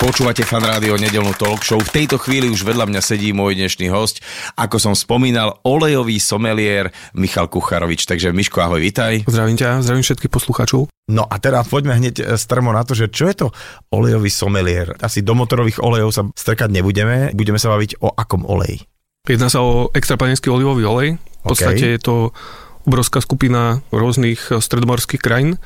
Počúvate fan rádio nedelnú talk show. V tejto chvíli už vedľa mňa sedí môj dnešný host. Ako som spomínal, olejový someliér Michal Kucharovič. Takže Miško, ahoj, vitaj. Zdravím ťa, zdravím všetkých poslucháčov. No a teda poďme hneď e, strmo na to, že čo je to olejový someliér. Asi do motorových olejov sa strkať nebudeme, budeme sa baviť o akom oleji. Jedná sa o extrapanenský olivový olej. V podstate je to obrovská skupina rôznych eh, stredomorských krajín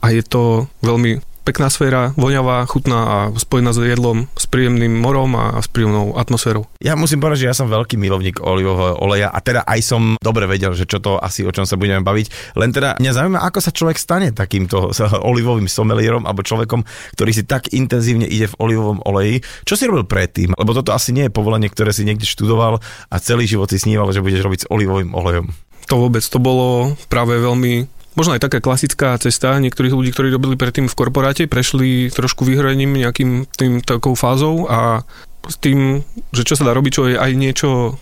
a je to veľmi pekná sféra, voňavá, chutná a spojená s jedlom, s príjemným morom a s príjemnou atmosférou. Ja musím povedať, že ja som veľký milovník olivového oleja a teda aj som dobre vedel, že čo to asi o čom sa budeme baviť. Len teda mňa zaujíma, ako sa človek stane takýmto olivovým somelierom alebo človekom, ktorý si tak intenzívne ide v olivovom oleji. Čo si robil predtým? Lebo toto asi nie je povolenie, ktoré si niekde študoval a celý život si sníval, že budeš robiť s olivovým olejom. To vôbec, to bolo práve veľmi možno aj taká klasická cesta niektorých ľudí, ktorí robili predtým v korporáte, prešli trošku vyhraním nejakým tým takou fázou a s tým, že čo sa dá robiť, čo je aj niečo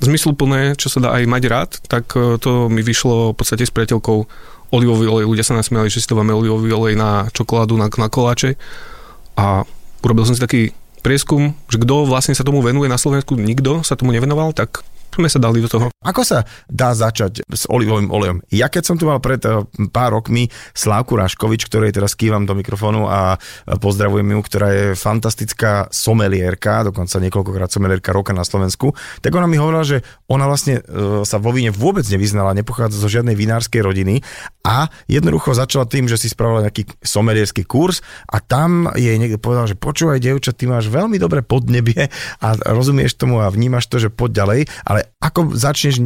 zmysluplné, čo sa dá aj mať rád, tak e, to mi vyšlo v podstate s priateľkou olivový olej. Ľudia sa nasmiali, že si máme olivový olej na čokoládu, na, na koláče a urobil som si taký prieskum, že kto vlastne sa tomu venuje na Slovensku, nikto sa tomu nevenoval, tak sme sa dali do toho. Ako sa dá začať s olivovým olejom? Ja keď som tu mal pred eh, pár rokmi Slávku Raškovič, ktorej teraz kývam do mikrofónu a pozdravujem ju, ktorá je fantastická somelierka, dokonca niekoľkokrát somelierka roka na Slovensku, tak ona mi hovorila, že ona vlastne eh, sa vo víne vôbec nevyznala, nepochádza zo žiadnej vinárskej rodiny a jednoducho začala tým, že si spravila nejaký somelierský kurz a tam jej niekto povedal, že počúvaj, dievča, ty máš veľmi dobré podnebie a rozumieš tomu a vnímaš to, že poď ďalej, ale ako začneš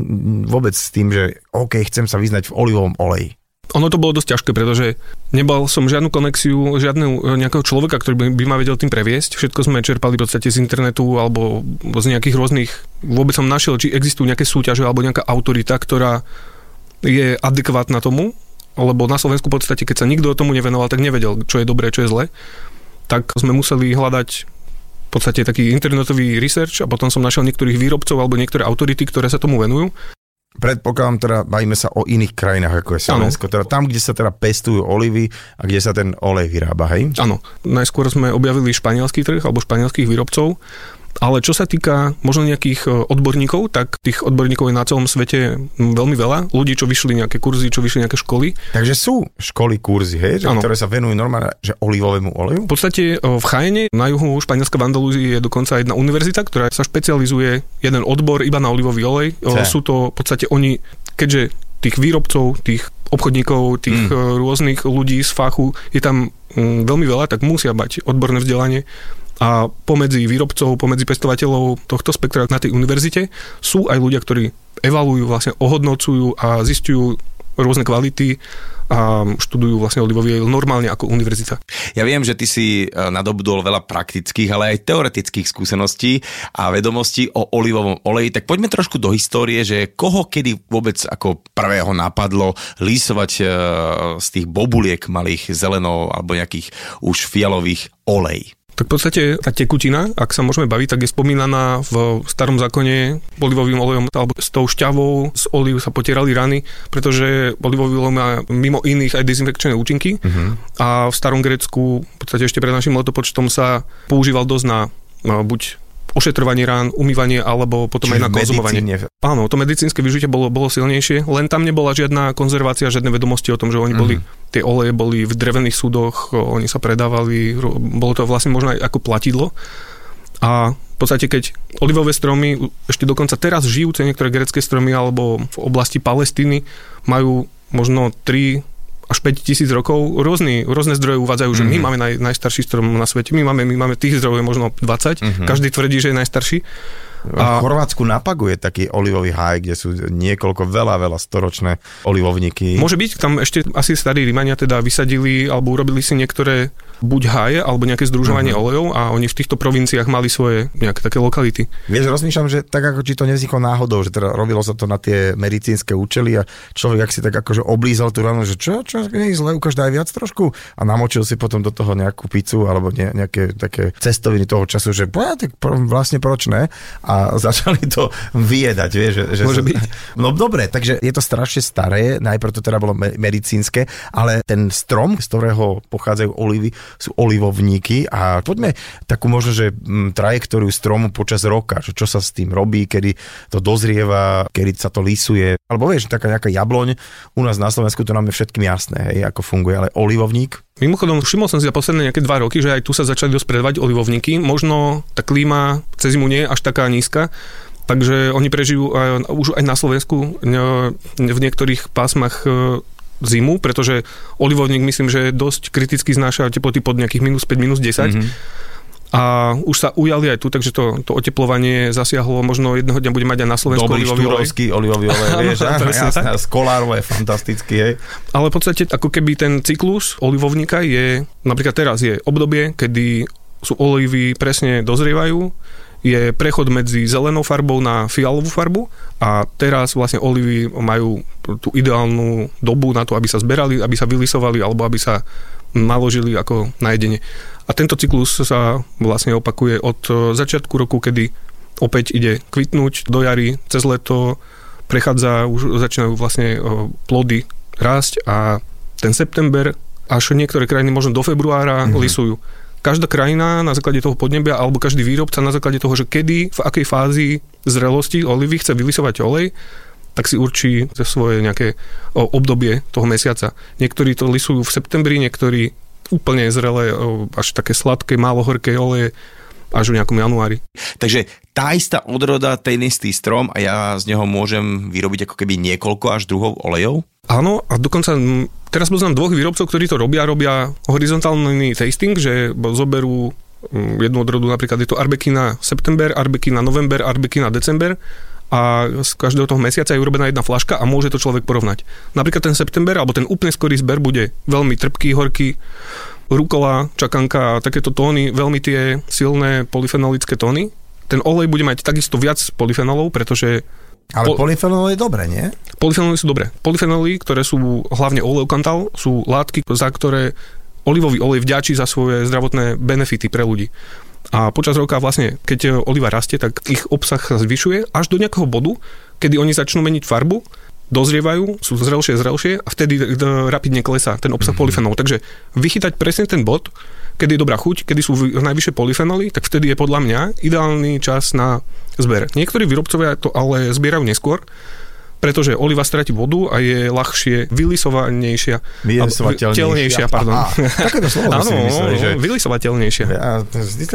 vôbec s tým, že OK, chcem sa vyznať v olivovom oleji? Ono to bolo dosť ťažké, pretože nebal som žiadnu konexiu, žiadneho nejakého človeka, ktorý by, by ma vedel tým previesť. Všetko sme čerpali v podstate z internetu alebo z nejakých rôznych... Vôbec som našiel, či existujú nejaké súťaže alebo nejaká autorita, ktorá je adekvátna tomu, lebo na Slovensku v podstate, keď sa nikto tomu nevenoval, tak nevedel, čo je dobré, čo je zle. Tak sme museli hľadať v podstate taký internetový research a potom som našiel niektorých výrobcov alebo niektoré autority, ktoré sa tomu venujú. Predpokladám teda, bavíme sa o iných krajinách ako je Slovensko, teda tam, kde sa teda pestujú olivy a kde sa ten olej vyrába, hej? Áno, najskôr sme objavili španielský trh alebo španielských výrobcov ale čo sa týka možno nejakých e, odborníkov, tak tých odborníkov je na celom svete veľmi veľa. Ľudí, čo vyšli nejaké kurzy, čo vyšli nejaké školy. Takže sú školy, kurzy, hej, že, ktoré sa venujú normálne že olivovému oleju? V podstate e, v Chajene, na juhu Španielska v Andalúzii je dokonca jedna univerzita, ktorá sa špecializuje jeden odbor iba na olivový olej. C. Sú to v podstate oni, keďže tých výrobcov, tých obchodníkov, tých mm. rôznych ľudí z fachu je tam veľmi veľa, tak musia mať odborné vzdelanie a pomedzi výrobcov, pomedzi pestovateľov tohto spektra na tej univerzite sú aj ľudia, ktorí evalujú, vlastne ohodnocujú a zistujú rôzne kvality a študujú vlastne olivový normálne ako univerzita. Ja viem, že ty si e, nadobudol veľa praktických, ale aj teoretických skúseností a vedomostí o olivovom oleji, tak poďme trošku do histórie, že koho kedy vôbec ako prvého napadlo lísovať e, z tých bobuliek malých zelenov alebo nejakých už fialových olej. Tak v podstate tá tekutina, ak sa môžeme baviť, tak je spomínaná v starom zákone olivovým olejom alebo s tou šťavou z oliv sa potierali rany, pretože olivový olej má mimo iných aj dezinfekčné účinky uh-huh. a v starom Grécku v podstate ešte pred našim letopočtom sa používal dosť na buď ošetrovanie rán, umývanie alebo potom Čiže aj na konzumovanie. Áno, to medicínske využitie bolo, bolo silnejšie, len tam nebola žiadna konzervácia, žiadne vedomosti o tom, že oni mm. boli, tie oleje boli v drevených súdoch, oni sa predávali, bolo to vlastne možno aj ako platidlo. A v podstate, keď olivové stromy, ešte dokonca teraz žijúce niektoré grecké stromy alebo v oblasti Palestíny majú možno 3 až 5 tisíc rokov. Rôzny, rôzne zdroje uvádzajú, že mm-hmm. my mhm. máme naj, najstarší strom na svete, my máme, my máme tých zdrojov možno 20, mm-hmm. každý tvrdí, že je najstarší. A... V Chorvátsku na Pagu je taký olivový haj, kde sú niekoľko veľa, veľa storočné olivovníky. Môže byť, tam ešte asi starí Rímania teda vysadili alebo urobili si niektoré buď háje alebo nejaké združovanie uh-huh. olejov a oni v týchto provinciách mali svoje nejaké také lokality. Vieš, rozmýšľam, že tak ako či to nevzniklo náhodou, že teda robilo sa to na tie medicínske účely a človek ak si tak akože oblízal tú ranu, že čo, čo, nie je zle, ukáž daj viac trošku a namočil si potom do toho nejakú pizzu alebo ne, nejaké také cestoviny toho času, že boja, tak vlastne proč ne? A začali to vyjedať, vieš. Že, že Môže sa, byť. No dobre, takže je to strašne staré, najprv to teda bolo me- medicínske, ale ten strom, z ktorého pochádzajú olivy, sú olivovníky a poďme takú možno, že m, trajektóriu stromu počas roka, že čo sa s tým robí, kedy to dozrieva, kedy sa to lisuje. Alebo vieš, taká nejaká jabloň, u nás na Slovensku to nám je všetkým jasné, hej, ako funguje, ale olivovník, Mimochodom, všimol som si za posledné nejaké dva roky, že aj tu sa začali dosť predávať olivovníky. Možno tá klíma cez zimu nie je až taká nízka, takže oni prežijú aj, už aj na Slovensku ne- v niektorých pásmach e, zimu, pretože olivovník myslím, že dosť kriticky znáša teploty pod nejakých minus 5, minus 10. Mm-hmm. A už sa ujali aj tu, takže to, to oteplovanie zasiahlo, možno jedného dňa bude mať aj na Slovensku dobrý olivový olej. olivový olej, vieš, Áno, jasné, tak. a skolárov je fantastický, hej. Ale v podstate ako keby ten cyklus olivovníka je, napríklad teraz je obdobie, kedy sú olivy presne dozrievajú, je prechod medzi zelenou farbou na fialovú farbu a teraz vlastne olivy majú tú ideálnu dobu na to, aby sa zberali, aby sa vylisovali alebo aby sa naložili ako na jedenie. A tento cyklus sa vlastne opakuje od e, začiatku roku, kedy opäť ide kvitnúť do jary, cez leto prechádza, už začínajú vlastne e, plody rásť a ten september až niektoré krajiny možno do februára mm-hmm. lisujú. Každá krajina na základe toho podnebia alebo každý výrobca na základe toho, že kedy, v akej fázi zrelosti olivy chce vylisovať olej, tak si určí svoje nejaké obdobie toho mesiaca. Niektorí to lisujú v septembri, niektorí úplne zrelé, až také sladké, málo horké oleje, až v nejakom januári. Takže tá istá odroda, ten istý strom a ja z neho môžem vyrobiť ako keby niekoľko až druhov olejov? Áno, a dokonca teraz poznám dvoch výrobcov, ktorí to robia, robia horizontálny tasting, že zoberú jednu odrodu, napríklad je to Arbekina september, Arbekina november, Arbekina december a z každého toho mesiaca je urobená jedna flaška a môže to človek porovnať. Napríklad ten september alebo ten úplne skorý zber bude veľmi trpký, horký, rukola, čakanka a takéto tóny, veľmi tie silné polyfenolické tóny. Ten olej bude mať takisto viac polyfenolov, pretože Ale Po- polyfenol je dobré, nie? Polyfenoly sú dobré. Polyfenoly, ktoré sú hlavne oleokantal, sú látky, za ktoré olivový olej vďačí za svoje zdravotné benefity pre ľudí. A počas roka vlastne, keď oliva rastie, tak ich obsah sa zvyšuje až do nejakého bodu, kedy oni začnú meniť farbu, dozrievajú, sú zrelšie, zrelšie a vtedy d- rapidne klesá ten obsah mm-hmm. polyfenolu. Takže vychytať presne ten bod, kedy je dobrá chuť, kedy sú najvyššie polyfenoly, tak vtedy je podľa mňa ideálny čas na zber. Niektorí výrobcovia to ale zbierajú neskôr, pretože oliva stratí vodu a je ľahšie vylisovanejšia. Vylisovateľnejšia. Pardon. Aha, takéto slovo Áno, si vymysleli, že... vylisovateľnejšia. A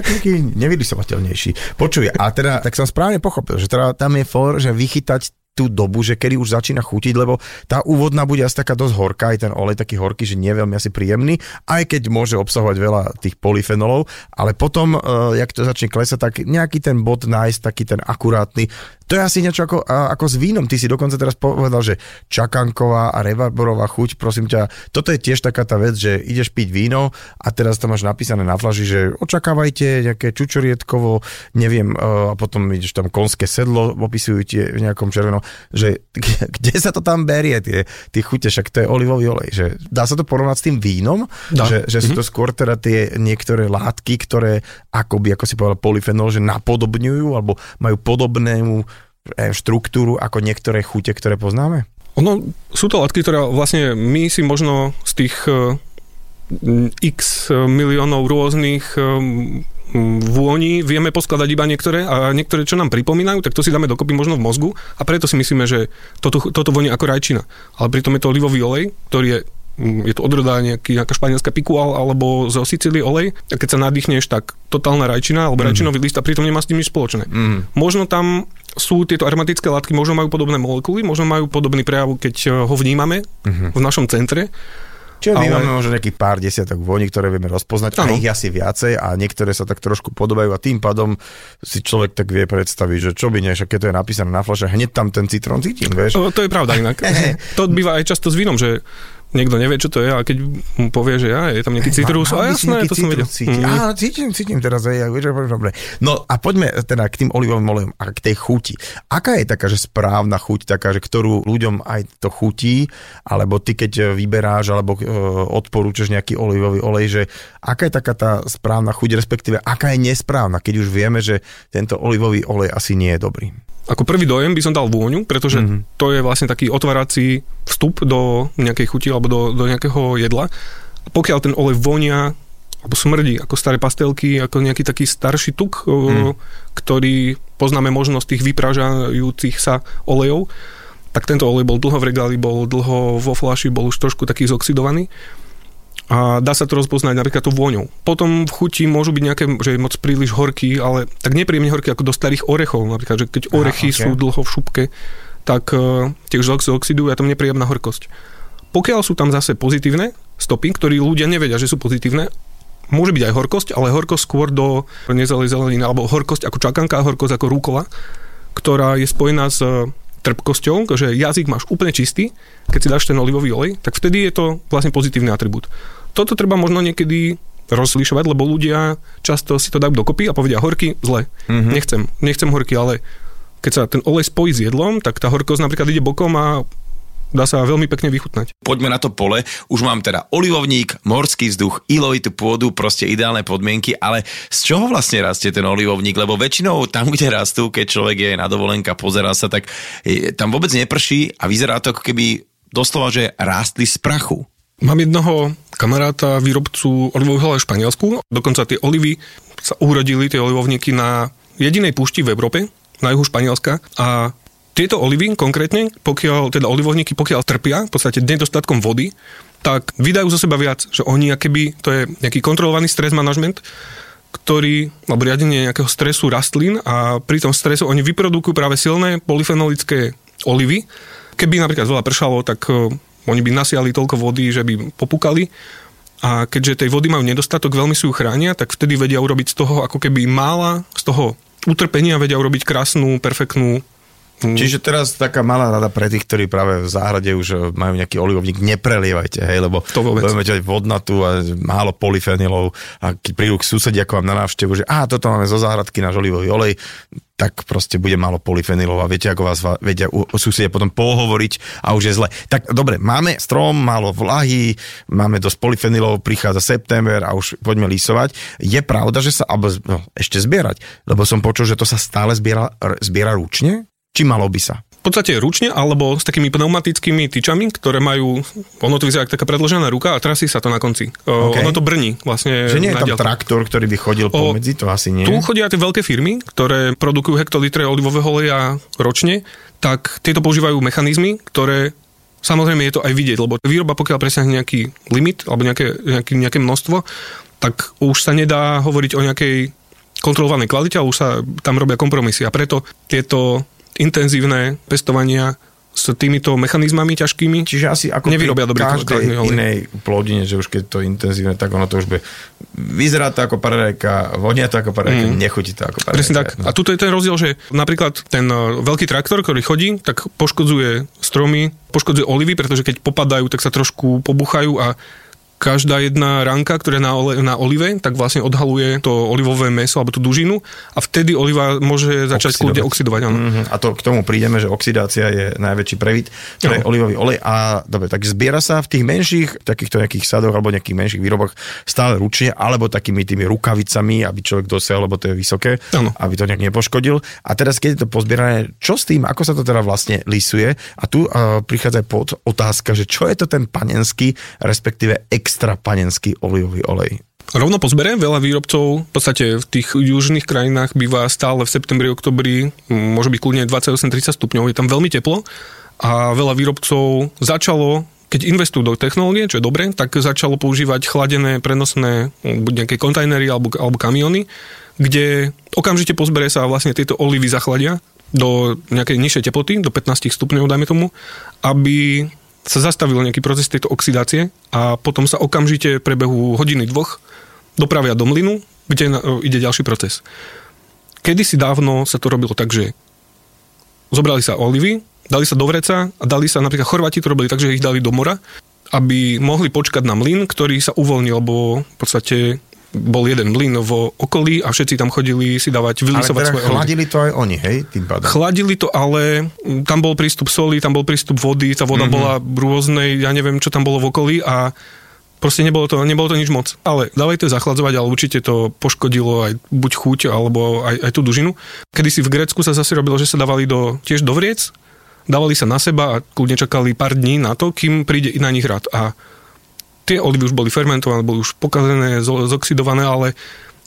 taký nevylisovateľnejší. Počuj, a teda, tak som správne pochopil, že teda tam je for, že vychytať tú dobu, že kedy už začína chutiť, lebo tá úvodná bude asi taká dosť horká, aj ten olej taký horký, že nie veľmi asi príjemný, aj keď môže obsahovať veľa tých polyfenolov, ale potom, uh, jak to začne klesať, tak nejaký ten bod nájsť, taký ten akurátny, to je asi niečo ako, ako s vínom. Ty si dokonca teraz povedal, že čakanková a rebarborová chuť, prosím ťa, toto je tiež taká tá vec, že ideš piť víno a teraz tam máš napísané na flaži, že očakávajte nejaké čučoriedkovo, neviem, a potom ideš tam konské sedlo, opisujú tie v nejakom červenom, že kde sa to tam berie, tie, tie chute, však to je olivový olej, že dá sa to porovnať s tým vínom, Dá. že, že sú to skôr teda tie niektoré látky, ktoré akoby, ako si povedal, polyfenol, že napodobňujú alebo majú podobnú eh, štruktúru ako niektoré chute, ktoré poznáme? Ono, sú to látky, ktoré vlastne my si možno z tých eh, x miliónov rôznych vôni vieme poskladať iba niektoré a niektoré, čo nám pripomínajú, tak to si dáme dokopy možno v mozgu a preto si myslíme, že toto, toto voní ako rajčina. Ale pritom je to olivový olej, ktorý je je to odroda nejaký, nejaká španielská pikual alebo zo Sicílie olej a keď sa nadýchneš, tak totálna rajčina alebo mm. rajčinový list a pritom nemá s tým nič spoločné. Mm. Možno tam sú tieto aromatické látky, možno majú podobné molekuly, možno majú podobný prejav, keď eh, ho vnímame mm-hmm. v našom centre. Čiže my Ale- máme možno nejakých pár desiatok vôni, ktoré vieme rozpoznať, a Áno. ich asi viacej a niektoré sa tak trošku podobajú a tým pádom si človek tak vie predstaviť, že čo by nie, keď to je napísané na flaše, hneď tam ten citrón cítim, vieš. O, to je pravda inak. to býva aj často s vínom, že niekto nevie, čo to je, a keď mu povie, že ja, je tam nejaký citrus, a jasné, to som vedel. Cítiť. Mm. Áno, cítim, cítim teraz, aj, dobre. No a poďme teda k tým olivovým olejom a k tej chuti. Aká je taká, že správna chuť, taká, že ktorú ľuďom aj to chutí, alebo ty keď vyberáš, alebo e, odporúčaš nejaký olivový olej, že aká je taká tá správna chuť, respektíve aká je nesprávna, keď už vieme, že tento olivový olej asi nie je dobrý. Ako prvý dojem by som dal vôňu, pretože Mhm. mm-hmm. to je vlastne taký otvárací vstup do nejakej chuti alebo do, do nejakého jedla. Pokiaľ ten olej vonia alebo smrdí ako staré pastelky, ako nejaký taký starší tuk, mm. ktorý poznáme možnosť tých vypražajúcich sa olejov, tak tento olej bol dlho v regáli, bol dlho vo flaši, bol už trošku taký zoxidovaný a dá sa to rozpoznať napríklad tú vôňou. Potom v chuti môžu byť nejaké, že je moc príliš horký, ale tak nepríjemne horký ako do starých orechov. Napríklad, že keď orechy okay. sú dlho v šupke, tak uh, tie už oxidujú a tam nepríjemná horkosť. Pokiaľ sú tam zase pozitívne stopy, ktorí ľudia nevedia, že sú pozitívne, môže byť aj horkosť, ale horkosť skôr do nezalej zeleniny, alebo horkosť ako čakanka, horkosť ako rúkola, ktorá je spojená s trpkosťou, že jazyk máš úplne čistý, keď si dáš ten olivový olej, tak vtedy je to vlastne pozitívny atribút. Toto treba možno niekedy rozlišovať, lebo ľudia často si to dajú dokopy a povedia horky, zle. Mm-hmm. Nechcem, nechcem horky, ale keď sa ten olej spojí s jedlom, tak tá horkosť napríklad ide bokom a dá sa veľmi pekne vychutnať. Poďme na to pole. Už mám teda olivovník, morský vzduch, ilovitú pôdu, proste ideálne podmienky, ale z čoho vlastne rastie ten olivovník? Lebo väčšinou tam, kde rastú, keď človek je na dovolenka, pozerá sa, tak je, tam vôbec neprší a vyzerá to ako keby doslova, že rástli z prachu. Mám jednoho kamaráta, výrobcu olivových olejov v Španielsku. Dokonca tie olivy sa urodili, tie olivovníky na jedinej púšti v Európe, na juhu Španielska. A tieto olivy konkrétne, pokiaľ, teda olivovníky, pokiaľ trpia v podstate nedostatkom vody, tak vydajú zo seba viac, že oni akéby, to je nejaký kontrolovaný stres manažment, ktorý, alebo riadenie nejakého stresu rastlín a pri tom stresu oni vyprodukujú práve silné polyfenolické olivy. Keby napríklad veľa pršalo, tak oni by nasiali toľko vody, že by popukali. A keďže tej vody majú nedostatok, veľmi si ju chránia, tak vtedy vedia urobiť z toho ako keby mála, z toho utrpenia vedia urobiť krásnu, perfektnú Čiže teraz taká malá rada pre tých, ktorí práve v záhrade už majú nejaký olivovník, neprelievajte, hej, lebo to budeme mať vodnatú a málo polyfenylov a keď prídu k susedia ako vám na návštevu, že a toto máme zo záhradky náš olivový olej, tak proste bude málo polyfenylov a viete, ako vás vedia susedia potom pohovoriť a už je zle. Tak dobre, máme strom, málo vlahy, máme dosť polyfenylov, prichádza september a už poďme lísovať. Je pravda, že sa, alebo no, ešte zbierať, lebo som počul, že to sa stále zbiera, zbiera ručne? Či malo by sa? V podstate ručne alebo s takými pneumatickými tyčami, ktoré majú, ono to vyzerá taká predložená ruka a trasí sa to na konci. Okay. Ono to brní vlastne. Že nie je tam traktor, ktorý by chodil o, pomedzi, to asi nie. Tu chodia tie veľké firmy, ktoré produkujú hektolitre olivového oleja ročne, tak tieto používajú mechanizmy, ktoré Samozrejme je to aj vidieť, lebo výroba pokiaľ presiahne nejaký limit alebo nejaké, nejaké, nejaké množstvo, tak už sa nedá hovoriť o nejakej kontrolovanej kvalite, ale už sa tam robia kompromisy. A preto tieto intenzívne pestovania s týmito mechanizmami ťažkými Čiže asi ako nevyrobia dobrý každej inej plodine, že už keď to je intenzívne, tak ono to už bude vyzerá to ako paradajka, vonia to ako paradajka, mm. nechutí to ako paradajka. Presne tak. No. A tuto je ten rozdiel, že napríklad ten e, veľký traktor, ktorý chodí, tak poškodzuje stromy, poškodzuje olivy, pretože keď popadajú, tak sa trošku pobuchajú a každá jedna ranka, ktorá je na, ole, na olive, tak vlastne odhaluje to olivové meso alebo tú dužinu a vtedy oliva môže začať kľudne oxidovať. Áno. Mm-hmm. A to k tomu prídeme, že oxidácia je najväčší previd pre no. olivový olej. A dobre, tak zbiera sa v tých menších, takýchto nejakých sadoch alebo nejakých menších výroboch stále ručne, alebo takými tými rukavicami, aby človek dosiahol, lebo to je vysoké, ano. aby to nejak nepoškodil. A teraz, keď je to pozbierané, čo s tým, ako sa to teda vlastne lisuje? A tu uh, prichádza pod otázka, že čo je to ten panenský, respektíve ex extra panenský olivový olej. Rovno po zbere veľa výrobcov v podstate v tých južných krajinách býva stále v septembri, oktobri, môže byť kľudne 28-30 stupňov, je tam veľmi teplo a veľa výrobcov začalo keď investujú do technológie, čo je dobre, tak začalo používať chladené, prenosné buď nejaké kontajnery alebo, alebo kamiony, kde okamžite po zbere sa vlastne tieto olivy zachladia do nejakej nižšej teploty, do 15 stupňov, dajme tomu, aby sa zastavil nejaký proces tejto oxidácie a potom sa okamžite prebehu hodiny dvoch dopravia do mlynu, kde ide ďalší proces. Kedy si dávno sa to robilo tak, že zobrali sa olivy, dali sa do vreca a dali sa, napríklad Chorváti to robili tak, že ich dali do mora aby mohli počkať na mlyn, ktorý sa uvoľnil, lebo v podstate bol jeden mlyn v okolí a všetci tam chodili si dávať, vylisovať teda svoje chladili to aj oni, hej, tým pádom. Chladili to, ale mm, tam bol prístup soli, tam bol prístup vody, tá voda mm-hmm. bola rôznej, ja neviem, čo tam bolo v okolí a proste nebolo to, nebolo to nič moc. Ale dávali to zachladzovať, ale určite to poškodilo aj buď chuť, alebo aj, aj tú dužinu. Kedy si v Grécku sa zase robilo, že sa dávali do, tiež do vriec, dávali sa na seba a kľudne čakali pár dní na to, kým príde na nich rad. A tie olivy už boli fermentované, boli už pokazené, zo- zoxidované, ale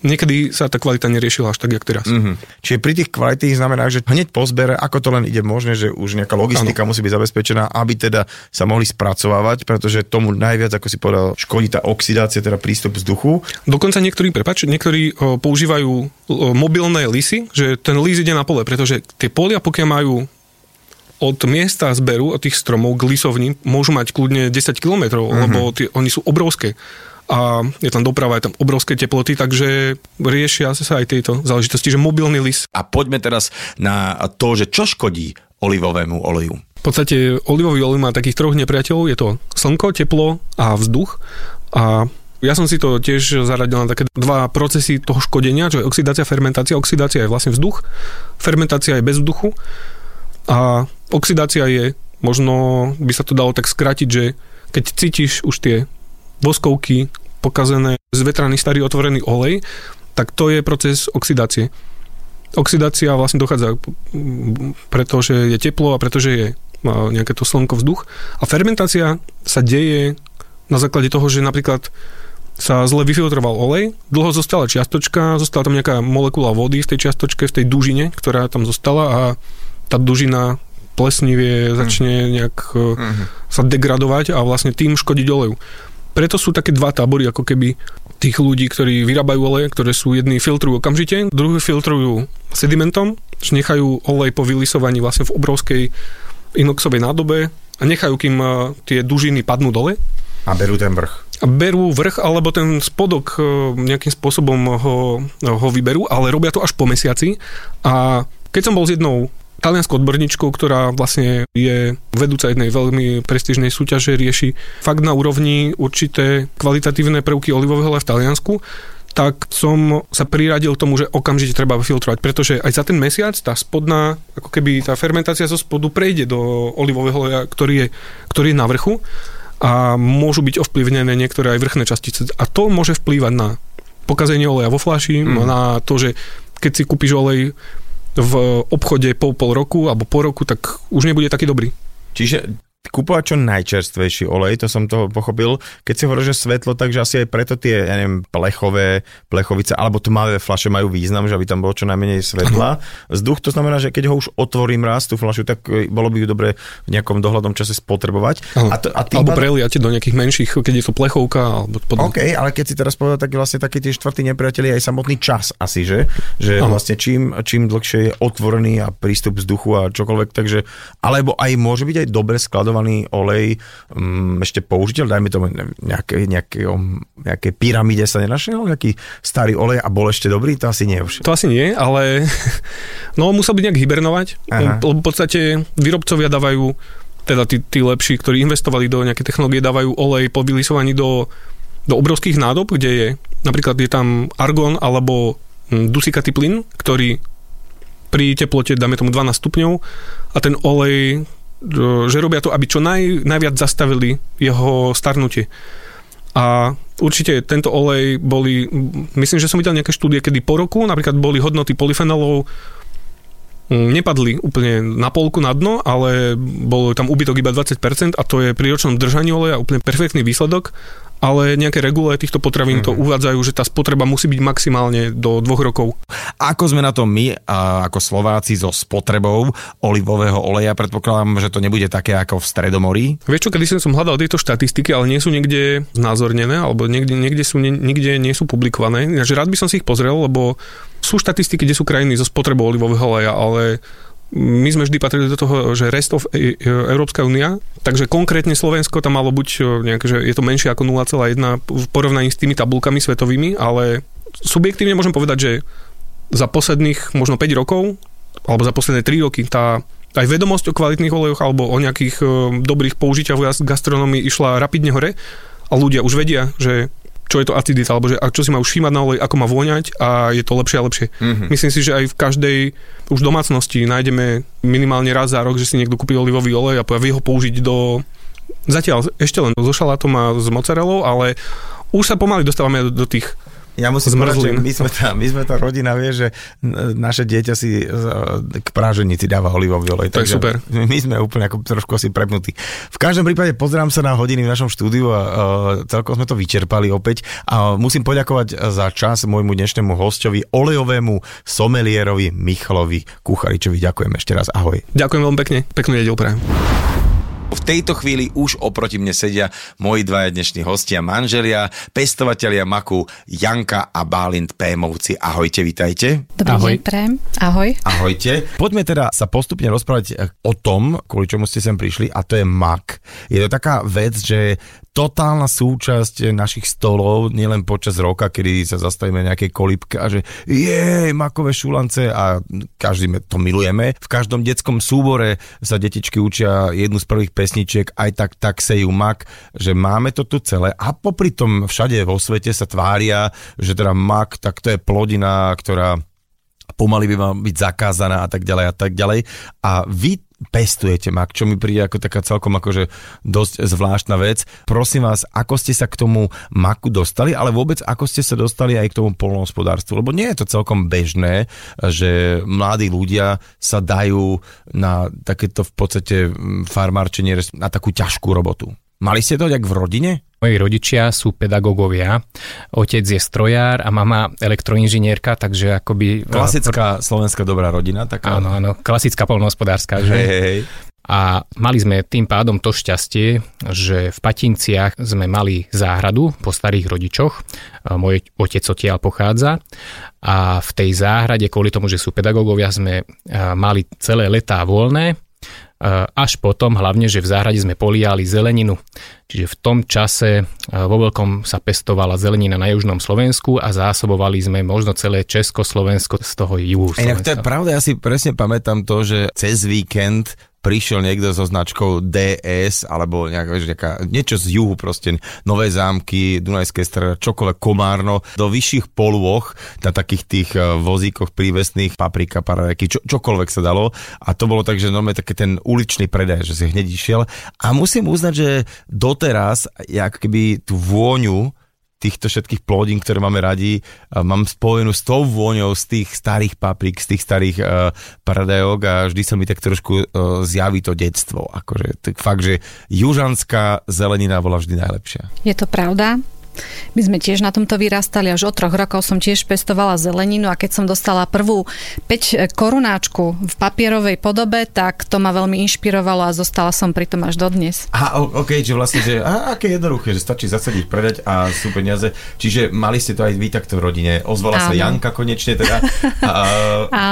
niekedy sa tá kvalita neriešila až tak, jak teraz. Mm. Mhm. Čiže pri tých kvalitých znamená, že hneď po zbere, ako to len ide možné, že už nejaká logistika ano. musí byť zabezpečená, aby teda sa mohli spracovávať, pretože tomu najviac, ako si povedal, škodí tá oxidácia, teda prístup vzduchu. Dokonca niektorí, prepač, niektorí o, používajú o, mobilné lisy, že ten lis ide na pole, pretože tie polia, pokiaľ majú od miesta zberu, od tých stromov k lisovni, môžu mať kľudne 10 km, uh-huh. lebo tie, oni sú obrovské a je tam doprava, je tam obrovské teploty, takže riešia sa aj tieto záležitosti, že mobilný lis. A poďme teraz na to, že čo škodí olivovému oleju. V podstate olivový olej má takých troch nepriateľov, je to slnko, teplo a vzduch. A ja som si to tiež zaradil na také dva procesy toho škodenia, čo je oxidácia, fermentácia. Oxidácia je vlastne vzduch, fermentácia je bez vzduchu a oxidácia je, možno by sa to dalo tak skrátiť, že keď cítiš už tie voskovky pokazené, zvetraný starý otvorený olej, tak to je proces oxidácie. Oxidácia vlastne dochádza pretože je teplo a pretože je nejaké to slnko vzduch. A fermentácia sa deje na základe toho, že napríklad sa zle vyfiltroval olej, dlho zostala čiastočka, zostala tam nejaká molekula vody v tej čiastočke, v tej dužine, ktorá tam zostala a tá dužina plesnivie začne nejak uh-huh. sa degradovať a vlastne tým škodiť oleju. Preto sú také dva tábory, ako keby tých ľudí, ktorí vyrábajú oleje, ktoré sú jedni filtrujú okamžite, druhý filtrujú sedimentom, že nechajú olej po vylisovaní vlastne v obrovskej inoxovej nádobe a nechajú, kým e, tie dužiny padnú dole. A berú ten vrch. A berú vrch, alebo ten spodok e, nejakým spôsobom ho, ho vyberú, ale robia to až po mesiaci. A keď som bol s jednou talianskou odborníčkou, ktorá vlastne je vedúca jednej veľmi prestížnej súťaže, rieši fakt na úrovni určité kvalitatívne prvky olivového v Taliansku, tak som sa priradil tomu, že okamžite treba filtrovať, pretože aj za ten mesiac tá spodná, ako keby tá fermentácia zo spodu prejde do olivového oleja, ktorý je, ktorý je na vrchu a môžu byť ovplyvnené niektoré aj vrchné častice. A to môže vplývať na pokazenie oleja vo flaši, mm. na to, že keď si kúpiš olej v obchode po pol roku alebo po roku, tak už nebude taký dobrý. Čiže kúpovať čo najčerstvejší olej, to som to pochopil. Keď si hovoríš, že svetlo, takže asi aj preto tie, ja neviem, plechové, plechovice alebo tmavé flaše majú význam, že aby tam bolo čo najmenej svetla. Vzduch to znamená, že keď ho už otvorím raz tú flašu, tak e, bolo by ju dobre v nejakom dohľadnom čase spotrebovať. A to, a alebo pádom... preliate do nejakých menších, keď je to plechovka alebo podobne. OK, ale keď si teraz povedal, tak vlastne taký tie štvrtí nepriatelia aj samotný čas asi, že? Že Aha. vlastne čím, čím dlhšie je otvorený a prístup vzduchu a čokoľvek, takže alebo aj môže byť aj dobre skladovaný koncentrovaný olej um, ešte použiteľ, dajme tomu nejaké, nejaké, nejaké pyramíde sa nenašiel, nejaký starý olej a bol ešte dobrý, to asi nie už. To asi nie, ale no musel byť nejak hibernovať, Aha. lebo v podstate výrobcovia dávajú teda tí, tí lepší, ktorí investovali do nejaké technológie, dávajú olej po vylisovaní do, do obrovských nádob, kde je napríklad je tam argon alebo hm, dusikatý plyn, ktorý pri teplote, dáme tomu 12 stupňov a ten olej že robia to, aby čo naj, najviac zastavili jeho starnutie. A určite tento olej boli, myslím, že som videl nejaké štúdie, kedy po roku napríklad boli hodnoty polyfenolov nepadli úplne na polku na dno, ale bol tam úbytok iba 20% a to je pri ročnom držaní oleja úplne perfektný výsledok ale nejaké regule týchto potravín mm-hmm. to mhm. uvádzajú, že tá spotreba musí byť maximálne do dvoch rokov. Ako sme na tom my, a ako Slováci, so spotrebou olivového oleja? Predpokladám, že to nebude také ako v Stredomorí. Vieš čo, kedy som hľadal tieto štatistiky, ale nie sú niekde znázornené, alebo niekde, niekde, sú, nikde nie sú publikované. Takže rád by som si ich pozrel, lebo sú štatistiky, kde sú krajiny so spotrebou olivového oleja, ale my sme vždy patrili do toho, že rest of e, e, Európska únia, takže konkrétne Slovensko tam malo buď e, nejaké, že je to menšie ako 0,1 v porovnaní s tými tabulkami svetovými, ale subjektívne môžem povedať, že za posledných možno 5 rokov, alebo za posledné 3 roky tá aj vedomosť o kvalitných olejoch alebo o nejakých dobrých použitiach v gastronómii išla rapidne hore a ľudia už vedia, že čo je to acidita, alebo že čo si má už všímať na olej, ako má voňať a je to lepšie a lepšie. Mm-hmm. Myslím si, že aj v každej už domácnosti nájdeme minimálne raz za rok, že si niekto kúpi olivový olej a vie ho použiť do zatiaľ ešte len so šalátom a s mozzarellou, ale už sa pomaly dostávame do, do tých ja musím povedať, že my sme, tá, my sme tá rodina, vie, že naše dieťa si k práženici dáva olivový olej. Je super. My sme úplne ako trošku asi prepnutí. V každom prípade pozerám sa na hodiny v našom štúdiu a uh, celkom sme to vyčerpali opäť. A musím poďakovať za čas môjmu dnešnému hostovi, olejovému somelierovi Michalovi Kucharičovi. Ďakujem ešte raz. Ahoj. Ďakujem veľmi pekne. Pekný nedel prajem. V tejto chvíli už oproti mne sedia moji dvaja dnešní hostia, manželia, pestovatelia maku Janka a Bálint Pémovci. Ahojte, vitajte. Dobrý Ahoj. deň, prém. Ahoj. Ahojte. Poďme teda sa postupne rozprávať eh, o tom, kvôli čomu ste sem prišli, a to je mak. Je to taká vec, že totálna súčasť našich stolov, nielen počas roka, kedy sa zastavíme nejakej kolípke a že je makové šulance a každý to milujeme. V každom detskom súbore sa detičky učia jednu z prvých pesničiek, aj tak, tak sejú mak, že máme to tu celé a popri tom všade vo svete sa tvária, že teda mak, tak to je plodina, ktorá pomaly by mala byť zakázaná a tak ďalej a tak ďalej. A vy pestujete mak, čo mi príde ako taká celkom akože dosť zvláštna vec. Prosím vás, ako ste sa k tomu maku dostali, ale vôbec ako ste sa dostali aj k tomu polnohospodárstvu, lebo nie je to celkom bežné, že mladí ľudia sa dajú na takéto v podstate farmárčenie, na takú ťažkú robotu. Mali ste to nejak v rodine? Moji rodičia sú pedagógovia, otec je strojár a mama elektroinžinierka, takže akoby... Klasická slovenská dobrá rodina. Taká... Áno, áno, klasická polnohospodárska. Že? Hej, hej. A mali sme tým pádom to šťastie, že v Patinciach sme mali záhradu po starých rodičoch. Môj otec odtiaľ pochádza. A v tej záhrade, kvôli tomu, že sú pedagógovia, sme mali celé letá voľné až potom hlavne, že v záhrade sme poliali zeleninu. Čiže v tom čase vo veľkom sa pestovala zelenina na južnom Slovensku a zásobovali sme možno celé Československo z toho juhu. Inak to je pravda, ja si presne pamätám to, že cez víkend prišiel niekto so značkou DS alebo nejak, vieš, nejaká, niečo z juhu proste, Nové zámky, Dunajské strany, čokoľvek, Komárno, do vyšších polôch na takých tých e, vozíkoch prívesných, paprika, paradajky, čo, čokoľvek sa dalo. A to bolo tak, že normálne taký ten uličný predaj, že si hneď išiel. A musím uznať, že doteraz, jak keby tú vôňu týchto všetkých plodín, ktoré máme radi, mám spojenú s tou vôňou z tých starých paprík, z tých starých uh, paradajok a vždy sa mi tak trošku uh, zjaví to detstvo. Akože, tak fakt, že južanská zelenina bola vždy najlepšia. Je to pravda. My sme tiež na tomto vyrastali, až od troch rokov som tiež pestovala zeleninu a keď som dostala prvú 5 korunáčku v papierovej podobe, tak to ma veľmi inšpirovalo a zostala som pri tom až dodnes. A ok, že vlastne, že a, aké jednoduché, že stačí zasadiť, predať a sú peniaze. Čiže mali ste to aj vy takto v rodine. Ozvala Áno. sa Janka konečne teda. A,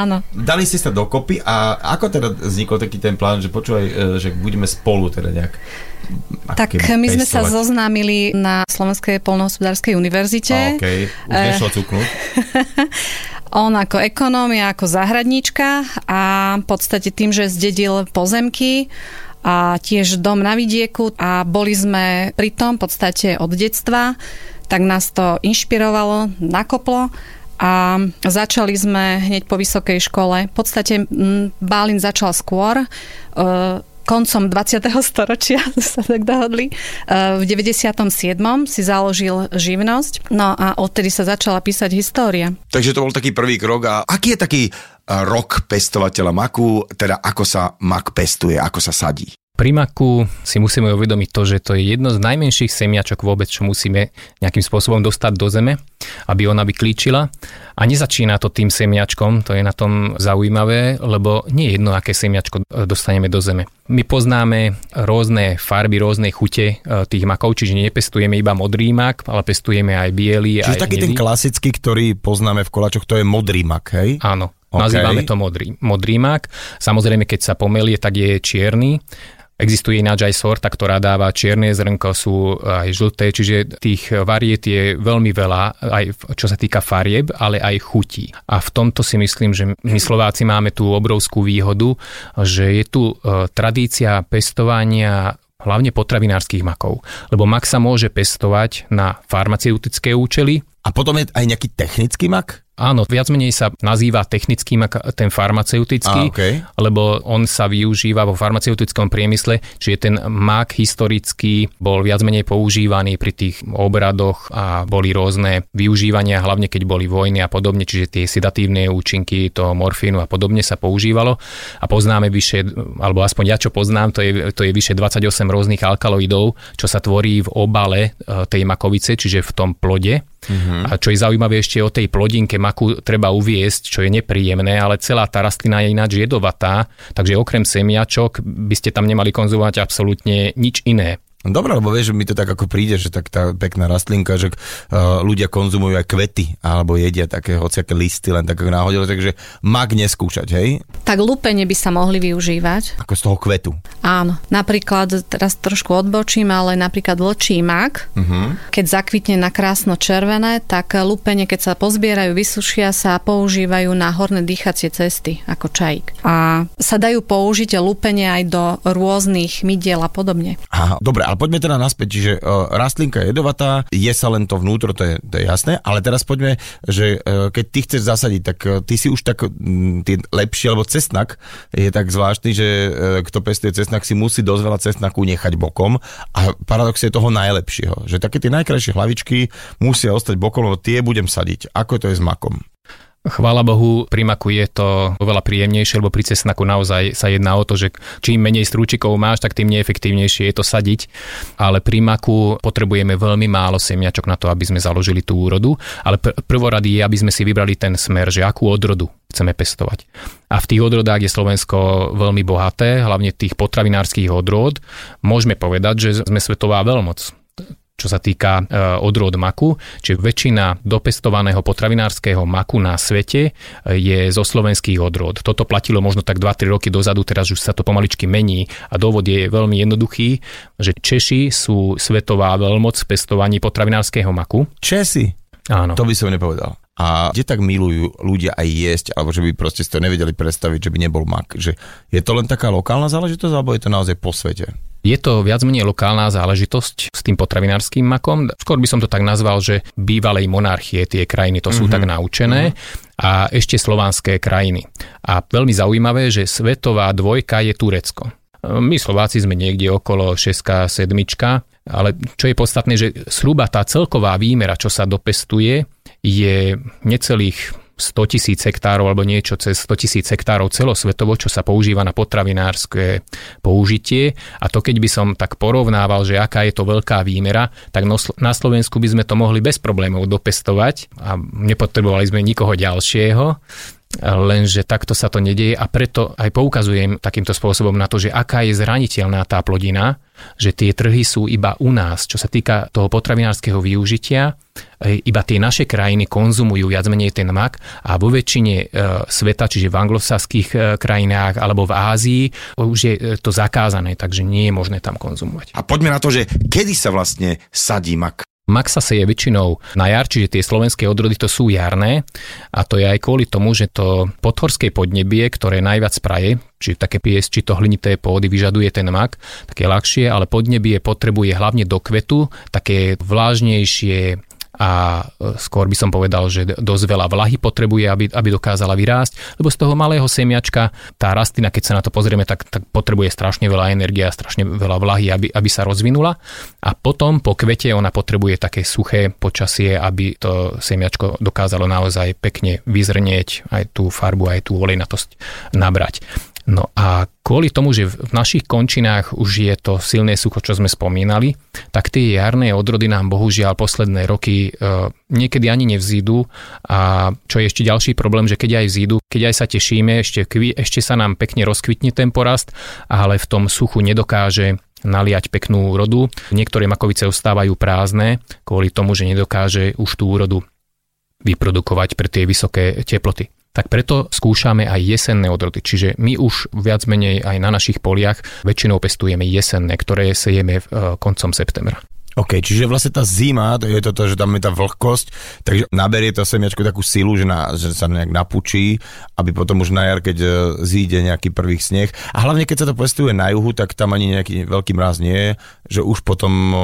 Áno. Dali ste sa dokopy a ako teda vznikol taký ten plán, že počúvaj, e, že budeme spolu teda nejak tak my sme sa zoznámili na Slovenskej polnohospodárskej univerzite. OK, už eh. cuknúť. On ako ekonóm, ja ako záhradníčka a v podstate tým, že zdedil pozemky, a tiež dom na vidieku a boli sme pri tom v podstate od detstva, tak nás to inšpirovalo, nakoplo a začali sme hneď po vysokej škole. V podstate Bálin začal skôr, eh, koncom 20. storočia sa tak dohodli. E, v 97. si založil živnosť, no a odtedy sa začala písať história. Takže to bol taký prvý krok. A aký je taký e, rok pestovateľa maku, teda ako sa mak pestuje, ako sa sadí? Pri maku si musíme uvedomiť to, že to je jedno z najmenších semiačok vôbec, čo musíme nejakým spôsobom dostať do zeme, aby ona vyklíčila. A nezačína to tým semiačkom, to je na tom zaujímavé, lebo nie je jedno, aké semiačko dostaneme do zeme. My poznáme rôzne farby, rôzne chute e, tých makov, čiže nepestujeme iba modrý mak, ale pestujeme aj biely. Čiže aj taký ten klasický, ktorý poznáme v koláčoch, to je modrý mak, hej? Áno, Okay. Nazývame to modrý, modrý mak. Samozrejme, keď sa pomelie, tak je čierny Existuje ináč aj sorta, ktorá dáva čierne zrnko, sú aj žlté, čiže tých variet je veľmi veľa, aj čo sa týka farieb, ale aj chutí. A v tomto si myslím, že my Slováci máme tú obrovskú výhodu, že je tu e, tradícia pestovania hlavne potravinárskych makov. Lebo mak sa môže pestovať na farmaceutické účely. A potom je aj nejaký technický mak? Áno, viac menej sa nazýva technický mak, ten farmaceutický, A, okay. lebo on sa využíva vo farmaceutickom priemysle, čiže ten mak historický bol viac menej používaný pri tých obradoch a boli rôzne využívania, hlavne keď boli vojny a podobne, čiže tie sedatívne účinky toho morfínu a podobne sa používalo a poznáme vyše, alebo aspoň ja čo poznám, to je, to je vyše 28 rôznych alkaloidov, čo sa tvorí v obale e, tej makovice, čiže v tom plode Uh-huh. A čo je zaujímavé ešte o tej plodinke maku treba uviesť, čo je nepríjemné, ale celá tá rastlina je ináč jedovatá, takže okrem semiačok by ste tam nemali konzumovať absolútne nič iné. Dobre, lebo vieš, mi to tak ako príde, že tak tá pekná rastlinka, že uh, ľudia konzumujú aj kvety, alebo jedia také hociaké listy, len tak náhodilo, takže mak neskúšať, hej? Tak lúpenie by sa mohli využívať. Ako z toho kvetu. Áno, napríklad, teraz trošku odbočím, ale napríklad vlčí mak, uh-huh. keď zakvitne na krásno červené, tak lúpenie, keď sa pozbierajú, vysušia sa, používajú na horné dýchacie cesty, ako čajík. A sa dajú použiť lúpenie aj do rôznych mydiel a podobne. Aha, dobre, ale poďme teda naspäť, čiže uh, rastlinka je jedovatá, je sa len to vnútro, to je, to je jasné, ale teraz poďme, že uh, keď ty chceš zasadiť, tak uh, ty si už tak um, ty lepší, alebo cestnak je tak zvláštny, že uh, kto pestuje cestnak si musí dosť veľa cestnaku nechať bokom a paradox je toho najlepšieho, že také tie najkrajšie hlavičky musia ostať bokom, lebo tie budem sadiť. Ako to je s makom? Chvála Bohu, pri maku je to oveľa príjemnejšie, lebo pri cesnaku naozaj sa jedná o to, že čím menej strúčikov máš, tak tým neefektívnejšie je to sadiť. Ale pri maku potrebujeme veľmi málo semiačok na to, aby sme založili tú úrodu. Ale pr- prvorady je, aby sme si vybrali ten smer, že akú odrodu chceme pestovať. A v tých odrodách je Slovensko veľmi bohaté, hlavne tých potravinárskych odrod. Môžeme povedať, že sme svetová veľmoc čo sa týka e, odrôd maku, čiže väčšina dopestovaného potravinárskeho maku na svete e, je zo slovenských odrôd. Toto platilo možno tak 2-3 roky dozadu, teraz už sa to pomaličky mení a dôvod je veľmi jednoduchý, že Češi sú svetová veľmoc v pestovaní potravinárskeho maku. Česi? Áno. To by som nepovedal. A kde tak milujú ľudia aj jesť, alebo že by proste si to nevedeli predstaviť, že by nebol mak. Že je to len taká lokálna záležitosť, alebo je to naozaj po svete? Je to viac menej lokálna záležitosť s tým potravinárským makom. Skôr by som to tak nazval, že bývalej monarchie tie krajiny to sú mm-hmm. tak naučené. Mm-hmm. A ešte slovanské krajiny. A veľmi zaujímavé, že svetová dvojka je Turecko. My Slováci sme niekde okolo 6 7 ale čo je podstatné, že zhruba tá celková výmera, čo sa dopestuje, je necelých 100 tisíc hektárov alebo niečo cez 100 tisíc hektárov celosvetovo, čo sa používa na potravinárske použitie. A to keď by som tak porovnával, že aká je to veľká výmera, tak na Slovensku by sme to mohli bez problémov dopestovať a nepotrebovali sme nikoho ďalšieho lenže takto sa to nedieje a preto aj poukazujem takýmto spôsobom na to, že aká je zraniteľná tá plodina, že tie trhy sú iba u nás. Čo sa týka toho potravinárskeho využitia, e, iba tie naše krajiny konzumujú viac menej ten mak a vo väčšine e, sveta, čiže v anglosaských e, krajinách alebo v Ázii, už je to zakázané, takže nie je možné tam konzumovať. A poďme na to, že kedy sa vlastne sadí mak? Mak sa seje väčšinou na jar, čiže tie slovenské odrody to sú jarné. A to je aj kvôli tomu, že to podhorské podnebie, ktoré najviac praje, či také pies, či to hlinité pôdy vyžaduje ten mak, také ľahšie, ale podnebie potrebuje hlavne do kvetu také vlážnejšie, a e, skôr by som povedal, že dosť veľa vlahy potrebuje, aby, aby dokázala vyrásť, lebo z toho malého semiačka tá rastlina, keď sa na to pozrieme, tak, tak potrebuje strašne veľa energie a strašne veľa vlahy, aby, aby sa rozvinula a potom po kvete ona potrebuje také suché počasie, aby to semiačko dokázalo naozaj pekne vyzrnieť, aj tú farbu, aj tú olejnatosť nabrať. No a kvôli tomu, že v našich končinách už je to silné sucho, čo sme spomínali, tak tie jarné odrody nám bohužiaľ posledné roky e, niekedy ani nevzídu a čo je ešte ďalší problém, že keď aj vzídu, keď aj sa tešíme, ešte, ešte sa nám pekne rozkvitne ten porast, ale v tom suchu nedokáže naliať peknú úrodu. Niektoré makovice ostávajú prázdne kvôli tomu, že nedokáže už tú úrodu vyprodukovať pre tie vysoké teploty. Tak preto skúšame aj jesenné odrody. Čiže my už viac menej aj na našich poliach väčšinou pestujeme jesenné, ktoré sejeme e, koncom septembra. OK, čiže vlastne tá zima, to je to, že tam je tá vlhkosť, takže naberie to semiačko takú silu, že, na, že sa nejak napučí, aby potom už na jar, keď e, zíde nejaký prvý sneh. A hlavne, keď sa to pestuje na juhu, tak tam ani nejaký veľký mraz nie je, že už potom um,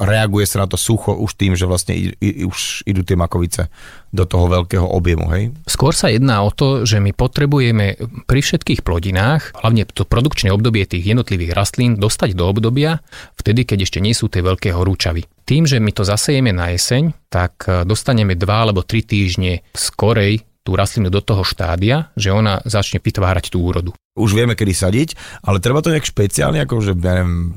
reaguje sa na to sucho už tým, že vlastne i, i, už idú tie makovice do toho veľkého objemu, hej? Skôr sa jedná o to, že my potrebujeme pri všetkých plodinách, hlavne to produkčné obdobie tých jednotlivých rastlín, dostať do obdobia vtedy, keď ešte nie sú tie veľké horúčavy. Tým, že my to zasejeme na jeseň, tak e, dostaneme dva alebo tri týždne skorej tú rastlinu do toho štádia, že ona začne vytvárať tú úrodu. Už vieme, kedy sadiť, ale treba to nejak špeciálne, ako že neviem,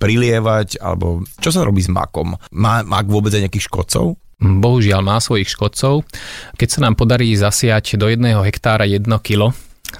prilievať, alebo čo sa robí s makom? Má mak vôbec aj nejakých škodcov? Bohužiaľ má svojich škodcov. Keď sa nám podarí zasiať do jedného hektára 1 kilo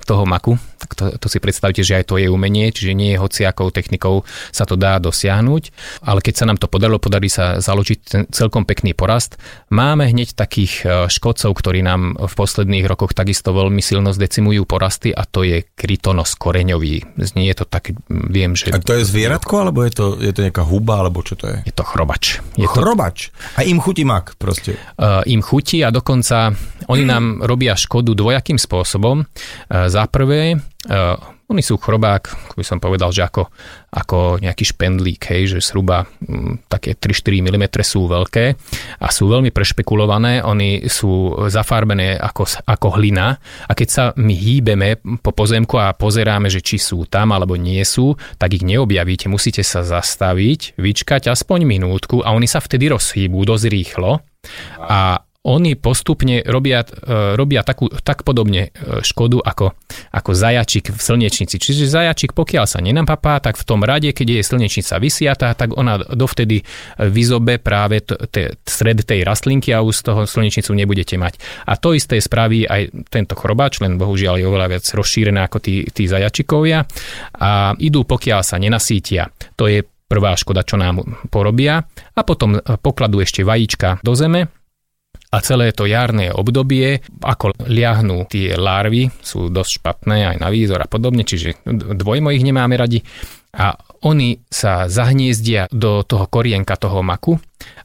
toho maku, tak to, to si predstavte, že aj to je umenie, čiže nie je hociakou technikou sa to dá dosiahnuť, ale keď sa nám to podarilo, podarí sa založiť ten celkom pekný porast. Máme hneď takých e, škodcov, ktorí nám v posledných rokoch takisto veľmi silno zdecimujú porasty a to je krytonos koreňový. Znie to tak, viem, že... A to je zvieratko, alebo je to, je to nejaká huba, alebo čo to je? Je to chrobač. Je chrobač? To... A im chutí mak proste? Uh, im chutí a dokonca oni nám robia škodu dvojakým spôsobom. Uh, za prvé, Uh, oni sú chrobák, by som povedal, že ako, ako nejaký špendlík, hej, že zhruba m, mm, také 3-4 mm sú veľké a sú veľmi prešpekulované, oni sú zafarbené ako, ako hlina a keď sa my hýbeme po pozemku a pozeráme, že či sú tam alebo nie sú, tak ich neobjavíte, musíte sa zastaviť, vyčkať aspoň minútku a oni sa vtedy rozhýbú dosť rýchlo. A oni postupne robia, e, robia takú, tak podobne e, škodu ako, ako zajačik v slnečnici. Čiže zajačik, pokiaľ sa nenapapá, tak v tom rade, keď je slnečnica vysiatá, tak ona dovtedy vyzobe práve t- t- stred tej rastlinky a už z toho slnečnicu nebudete mať. A to isté spraví aj tento chrobáč, len bohužiaľ je oveľa viac rozšírené ako tí, tí zajačikovia. A idú, pokiaľ sa nenasítia. To je prvá škoda, čo nám porobia. A potom pokladú ešte vajíčka do zeme, a celé to jarné obdobie, ako liahnú tie larvy, sú dosť špatné aj na výzor a podobne, čiže dvojmo ich nemáme radi. A oni sa zahniezdia do toho korienka toho maku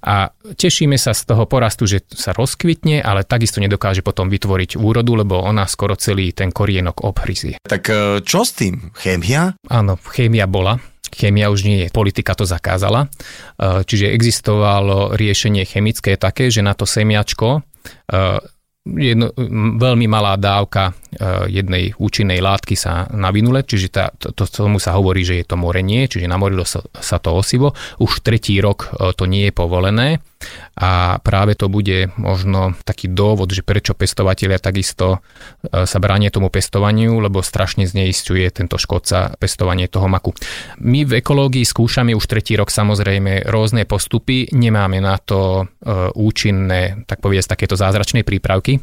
a tešíme sa z toho porastu, že sa rozkvitne, ale takisto nedokáže potom vytvoriť úrodu, lebo ona skoro celý ten korienok obhryzie. Tak e, čo s tým? Chémia? Áno, chémia bola Chémia už nie je, politika to zakázala. E, čiže existovalo riešenie chemické také, že na to semiačko e, jedno, veľmi malá dávka e, jednej účinnej látky sa navinule, čiže tá, to, to, tomu sa hovorí, že je to morenie, čiže namorilo sa, sa to osivo. Už tretí rok to nie je povolené a práve to bude možno taký dôvod, že prečo pestovateľia takisto e, sa bránia tomu pestovaniu, lebo strašne zneistuje tento škodca pestovanie toho maku. My v ekológii skúšame už tretí rok samozrejme rôzne postupy, nemáme na to e, účinné, tak povedať, takéto zázračné prípravky,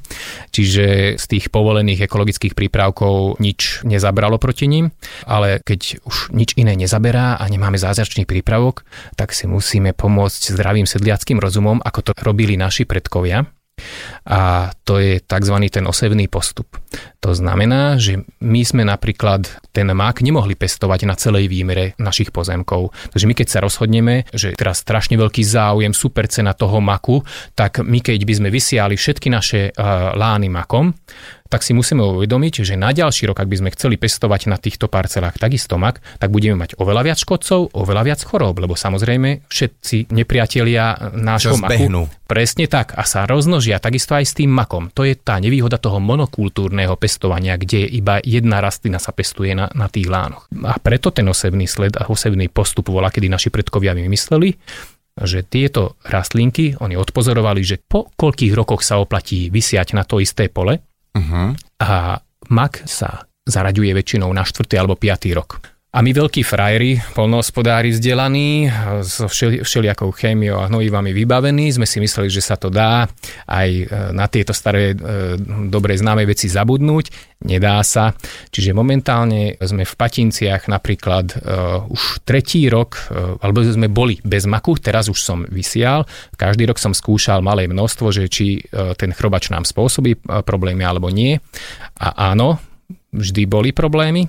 čiže z tých povolených ekologických prípravkov nič nezabralo proti ním, ale keď už nič iné nezaberá a nemáme zázračný prípravok, tak si musíme pomôcť zdravým sedliackým rozumom, ako to robili naši predkovia. A to je tzv. ten osevný postup. To znamená, že my sme napríklad ten mak nemohli pestovať na celej výmere našich pozemkov. Takže my keď sa rozhodneme, že teraz strašne veľký záujem, super cena toho maku, tak my keď by sme vysiali všetky naše uh, lány makom, tak si musíme uvedomiť, že na ďalší rok, ak by sme chceli pestovať na týchto parcelách takisto mak, tak budeme mať oveľa viac škodcov, oveľa viac chorób, lebo samozrejme všetci nepriatelia nášho maku. Presne tak a sa roznožia takisto aj s tým makom. To je tá nevýhoda toho monokultúrneho pestovania, kde iba jedna rastlina sa pestuje na, na tých lánoch. A preto ten osevný sled a osevný postup volá, kedy naši predkovia vymysleli, že tieto rastlinky, oni odpozorovali, že po koľkých rokoch sa oplatí vysiať na to isté pole, Uh-huh. A mak sa zaraďuje väčšinou na 4. alebo 5. rok. A my veľkí frajeri, polnohospodári vzdelaní, so všeli, všelijakou chémiou a hnojivami vybavení, sme si mysleli, že sa to dá aj e, na tieto staré, e, dobre známe veci zabudnúť. Nedá sa. Čiže momentálne sme v Patinciach napríklad uh, už tretí rok, uh, alebo sme boli bez maku, teraz už som vysial. Každý rok som skúšal malé množstvo, že či uh, ten chrobač nám spôsobí problémy alebo nie. A áno, vždy boli problémy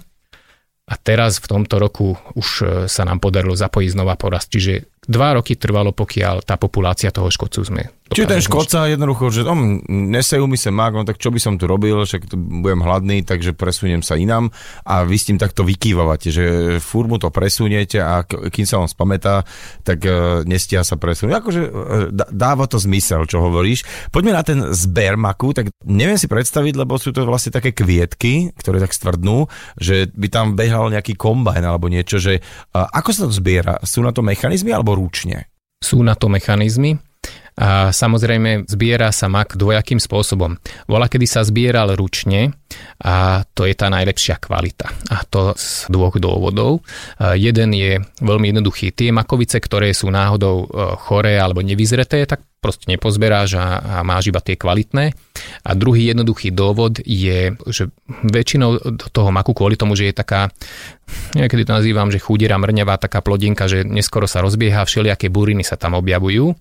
a teraz v tomto roku už e, sa nám podarilo zapojiť znova porast. Čiže dva roky trvalo, pokiaľ tá populácia toho škodcu sme Čiže ten škodca jednoducho, že om, nesejú mi sa mak, no tak čo by som tu robil, však tu budem hladný, takže presuniem sa inám a vy s tým takto vykývavate, že fúr mu to presuniete a kým sa on spamätá, tak uh, nestia sa presunúť. Akože uh, dáva to zmysel, čo hovoríš. Poďme na ten zber maku, tak neviem si predstaviť, lebo sú to vlastne také kvietky, ktoré tak stvrdnú, že by tam behal nejaký kombajn alebo niečo, že uh, ako sa to zbiera? Sú na to mechanizmy alebo ručne? Sú na to mechanizmy. A samozrejme zbiera sa mak dvojakým spôsobom. Vola, kedy sa zbieral ručne a to je tá najlepšia kvalita. A to z dvoch dôvodov. Jeden je veľmi jednoduchý. Tie makovice, ktoré sú náhodou e, choré alebo nevyzreté, tak proste nepozberáš a, a máš iba tie kvalitné. A druhý jednoduchý dôvod je, že väčšinou do toho maku kvôli tomu, že je taká, niekedy to nazývam, že chudiera mrňavá taká plodinka, že neskoro sa rozbieha, všelijaké buriny sa tam objavujú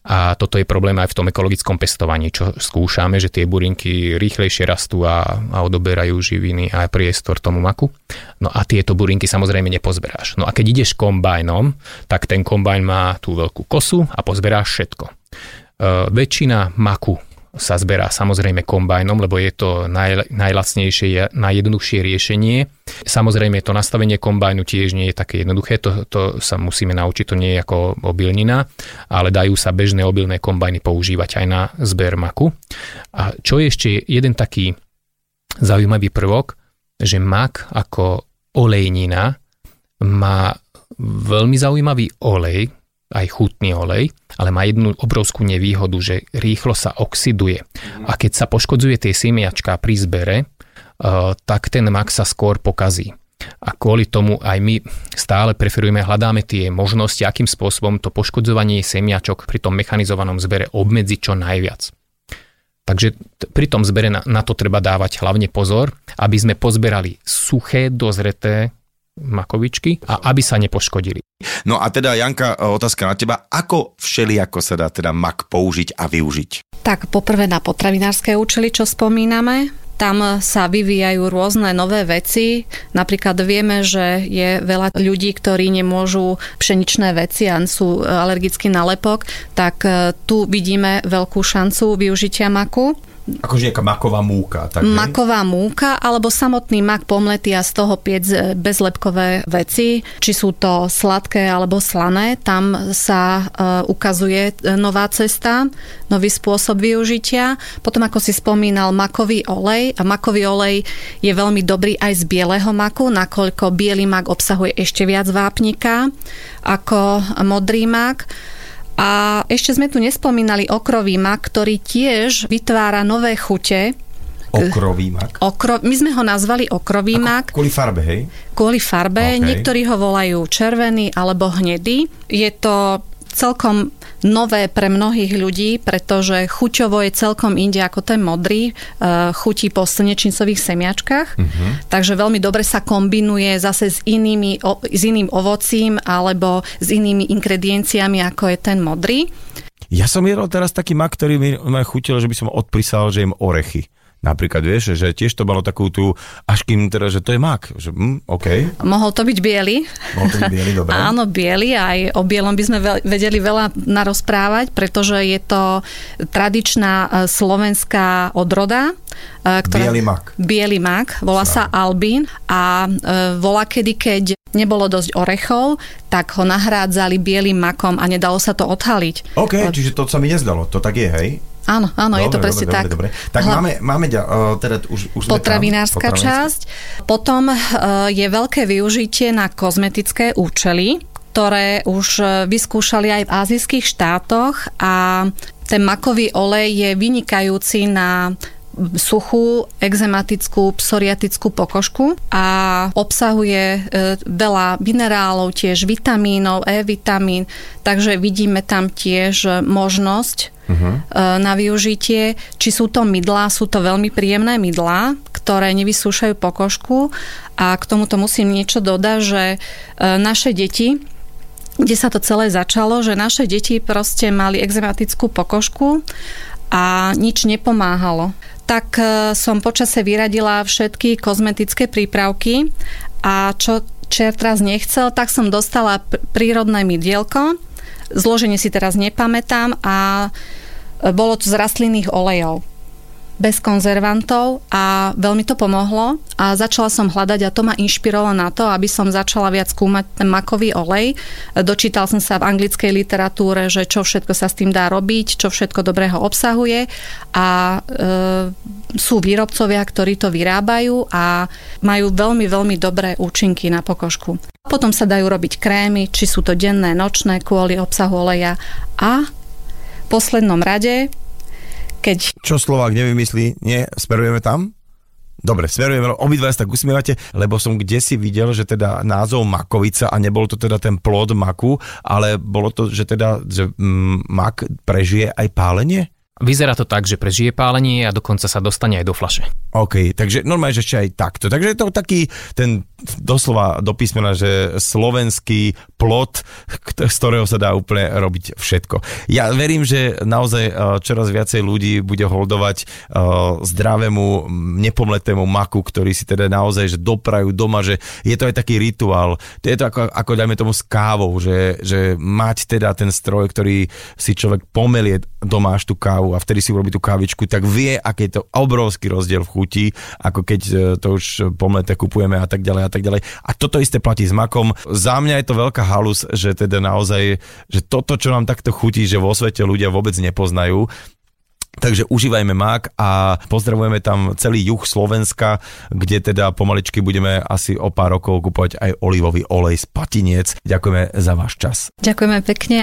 a toto je problém aj v tom ekologickom pestovaní, čo skúšame, že tie burinky rýchlejšie rastú a, a odoberajú živiny a priestor tomu maku. No a tieto burinky samozrejme nepozberáš. No a keď ideš kombajnom, tak ten kombajn má tú veľkú kosu a pozberáš všetko. E, väčšina maku sa zberá samozrejme kombajnom, lebo je to naj, najlacnejšie, najjednoduchšie riešenie. Samozrejme to nastavenie kombajnu tiež nie je také jednoduché, to, to sa musíme naučiť, to nie je ako obilnina, ale dajú sa bežné obilné kombajny používať aj na zber maku. A čo je ešte jeden taký zaujímavý prvok, že mak ako olejnina má veľmi zaujímavý olej, aj chutný olej, ale má jednu obrovskú nevýhodu, že rýchlo sa oxiduje. A keď sa poškodzuje tie semiačka pri zbere, eh, tak ten mak sa skôr pokazí. A kvôli tomu aj my stále preferujeme, hľadáme tie možnosti, akým spôsobom to poškodzovanie semiačok pri tom mechanizovanom zbere obmedziť čo najviac. Takže pri tom zbere na, na to treba dávať hlavne pozor, aby sme pozberali suché, dozreté makovičky a aby sa nepoškodili. No a teda Janka, otázka na teba, ako všelijako sa dá teda mak použiť a využiť? Tak poprvé na potravinárske účely, čo spomíname, tam sa vyvíjajú rôzne nové veci. Napríklad vieme, že je veľa ľudí, ktorí nemôžu pšeničné veci a sú alergicky na lepok, tak e, tu vidíme veľkú šancu využitia maku. Akože nejaká maková múka. Tak, maková múka alebo samotný mak pomletý a z toho piec e, bezlepkové veci, či sú to sladké alebo slané, tam sa uh, ukazuje e, nová cesta, nový spôsob využitia. Potom, ako si spomínal, makový olej. A makový olej je veľmi dobrý aj z bieleho maku, nakoľko biely mak obsahuje ešte viac vápnika ako modrý mak. A ešte sme tu nespomínali okrový mak, ktorý tiež vytvára nové chute, Okrový mak? Okro, my sme ho nazvali okrový Ako, mak. Kvôli farbe, hej? Kvôli farbe. Okay. Niektorí ho volajú červený alebo hnedý. Je to celkom nové pre mnohých ľudí, pretože chuťovo je celkom inde ako ten modrý, e, chutí po slnečnicových semiačkách, uh-huh. takže veľmi dobre sa kombinuje zase s, inými, s iným ovocím alebo s inými ingredienciami, ako je ten modrý. Ja som jedol teraz taký mak, ktorý mi chutil, že by som odprisal, že jem orechy. Napríklad, vieš, že tiež to malo takú tú, až kým teda, že to je mak. Že, hm, okay. Mohol to byť biely. Mohol to byť biely, dobre. Áno, biely, aj o bielom by sme vedeli veľa narozprávať, pretože je to tradičná e, slovenská odroda. E, ktorá, biely mak. Biely mak, volá sa Albín a e, volá kedy, keď nebolo dosť orechov, tak ho nahrádzali bielým makom a nedalo sa to odhaliť. OK, čiže to sa mi nezdalo, to tak je, hej? Áno, áno, dobre, je to presne dobre, tak. Dobre, dobre. Tak Hla... máme, máme uh, teda už, už Potravinárska časť. Potom uh, je veľké využitie na kozmetické účely, ktoré už e, vyskúšali aj v azijských štátoch a ten makový olej je vynikajúci na suchú, exematickú, psoriatickú pokožku a obsahuje e, veľa minerálov, tiež vitamínov, E-vitamín, takže vidíme tam tiež možnosť uh-huh. na využitie. Či sú to mydlá, sú to veľmi príjemné mydlá, ktoré nevysúšajú pokožku a k tomuto musím niečo dodať, že e, naše deti kde sa to celé začalo, že naše deti proste mali exematickú pokožku a nič nepomáhalo. Tak e, som počase vyradila všetky kozmetické prípravky a čo čer teraz nechcel, tak som dostala prírodné mydielko. Zloženie si teraz nepamätám a e, bolo to z rastlinných olejov bez konzervantov a veľmi to pomohlo a začala som hľadať a to ma inšpirovalo na to, aby som začala viac skúmať ten makový olej. Dočítal som sa v anglickej literatúre, že čo všetko sa s tým dá robiť, čo všetko dobrého obsahuje a e, sú výrobcovia, ktorí to vyrábajú a majú veľmi, veľmi dobré účinky na pokožku. Potom sa dajú robiť krémy, či sú to denné, nočné, kvôli obsahu oleja a v poslednom rade keď... Čo Slovák nevymyslí, nie, smerujeme tam? Dobre, smerujeme, obidva sa tak usmievate, lebo som kde si videl, že teda názov makovica a nebol to teda ten plod maku, ale bolo to, že teda, že mm, mak prežije aj pálenie? Vyzerá to tak, že prežije pálenie a dokonca sa dostane aj do flaše. OK, takže normálne, že ešte aj takto. Takže je to taký ten doslova do písmena, že slovenský plot, z ktorého sa dá úplne robiť všetko. Ja verím, že naozaj e, čoraz viacej ľudí bude holdovať e, zdravému, nepomletému maku, ktorý si teda naozaj že doprajú doma, že je to aj taký rituál. Je to ako, ako dajme tomu s kávou, že, že mať teda ten stroj, ktorý si človek pomelie doma až tú kávu a vtedy si urobí tú kávičku, tak vie, aký je to obrovský rozdiel v chuti, ako keď e, to už pomleté kupujeme a tak ďalej a tak ďalej. A toto isté platí s makom. Za mňa je to veľká halus, že teda naozaj, že toto, čo nám takto chutí, že vo svete ľudia vôbec nepoznajú, Takže užívajme mak a pozdravujeme tam celý juh Slovenska, kde teda pomaličky budeme asi o pár rokov kupovať aj olivový olej z patiniec. Ďakujeme za váš čas. Ďakujeme pekne.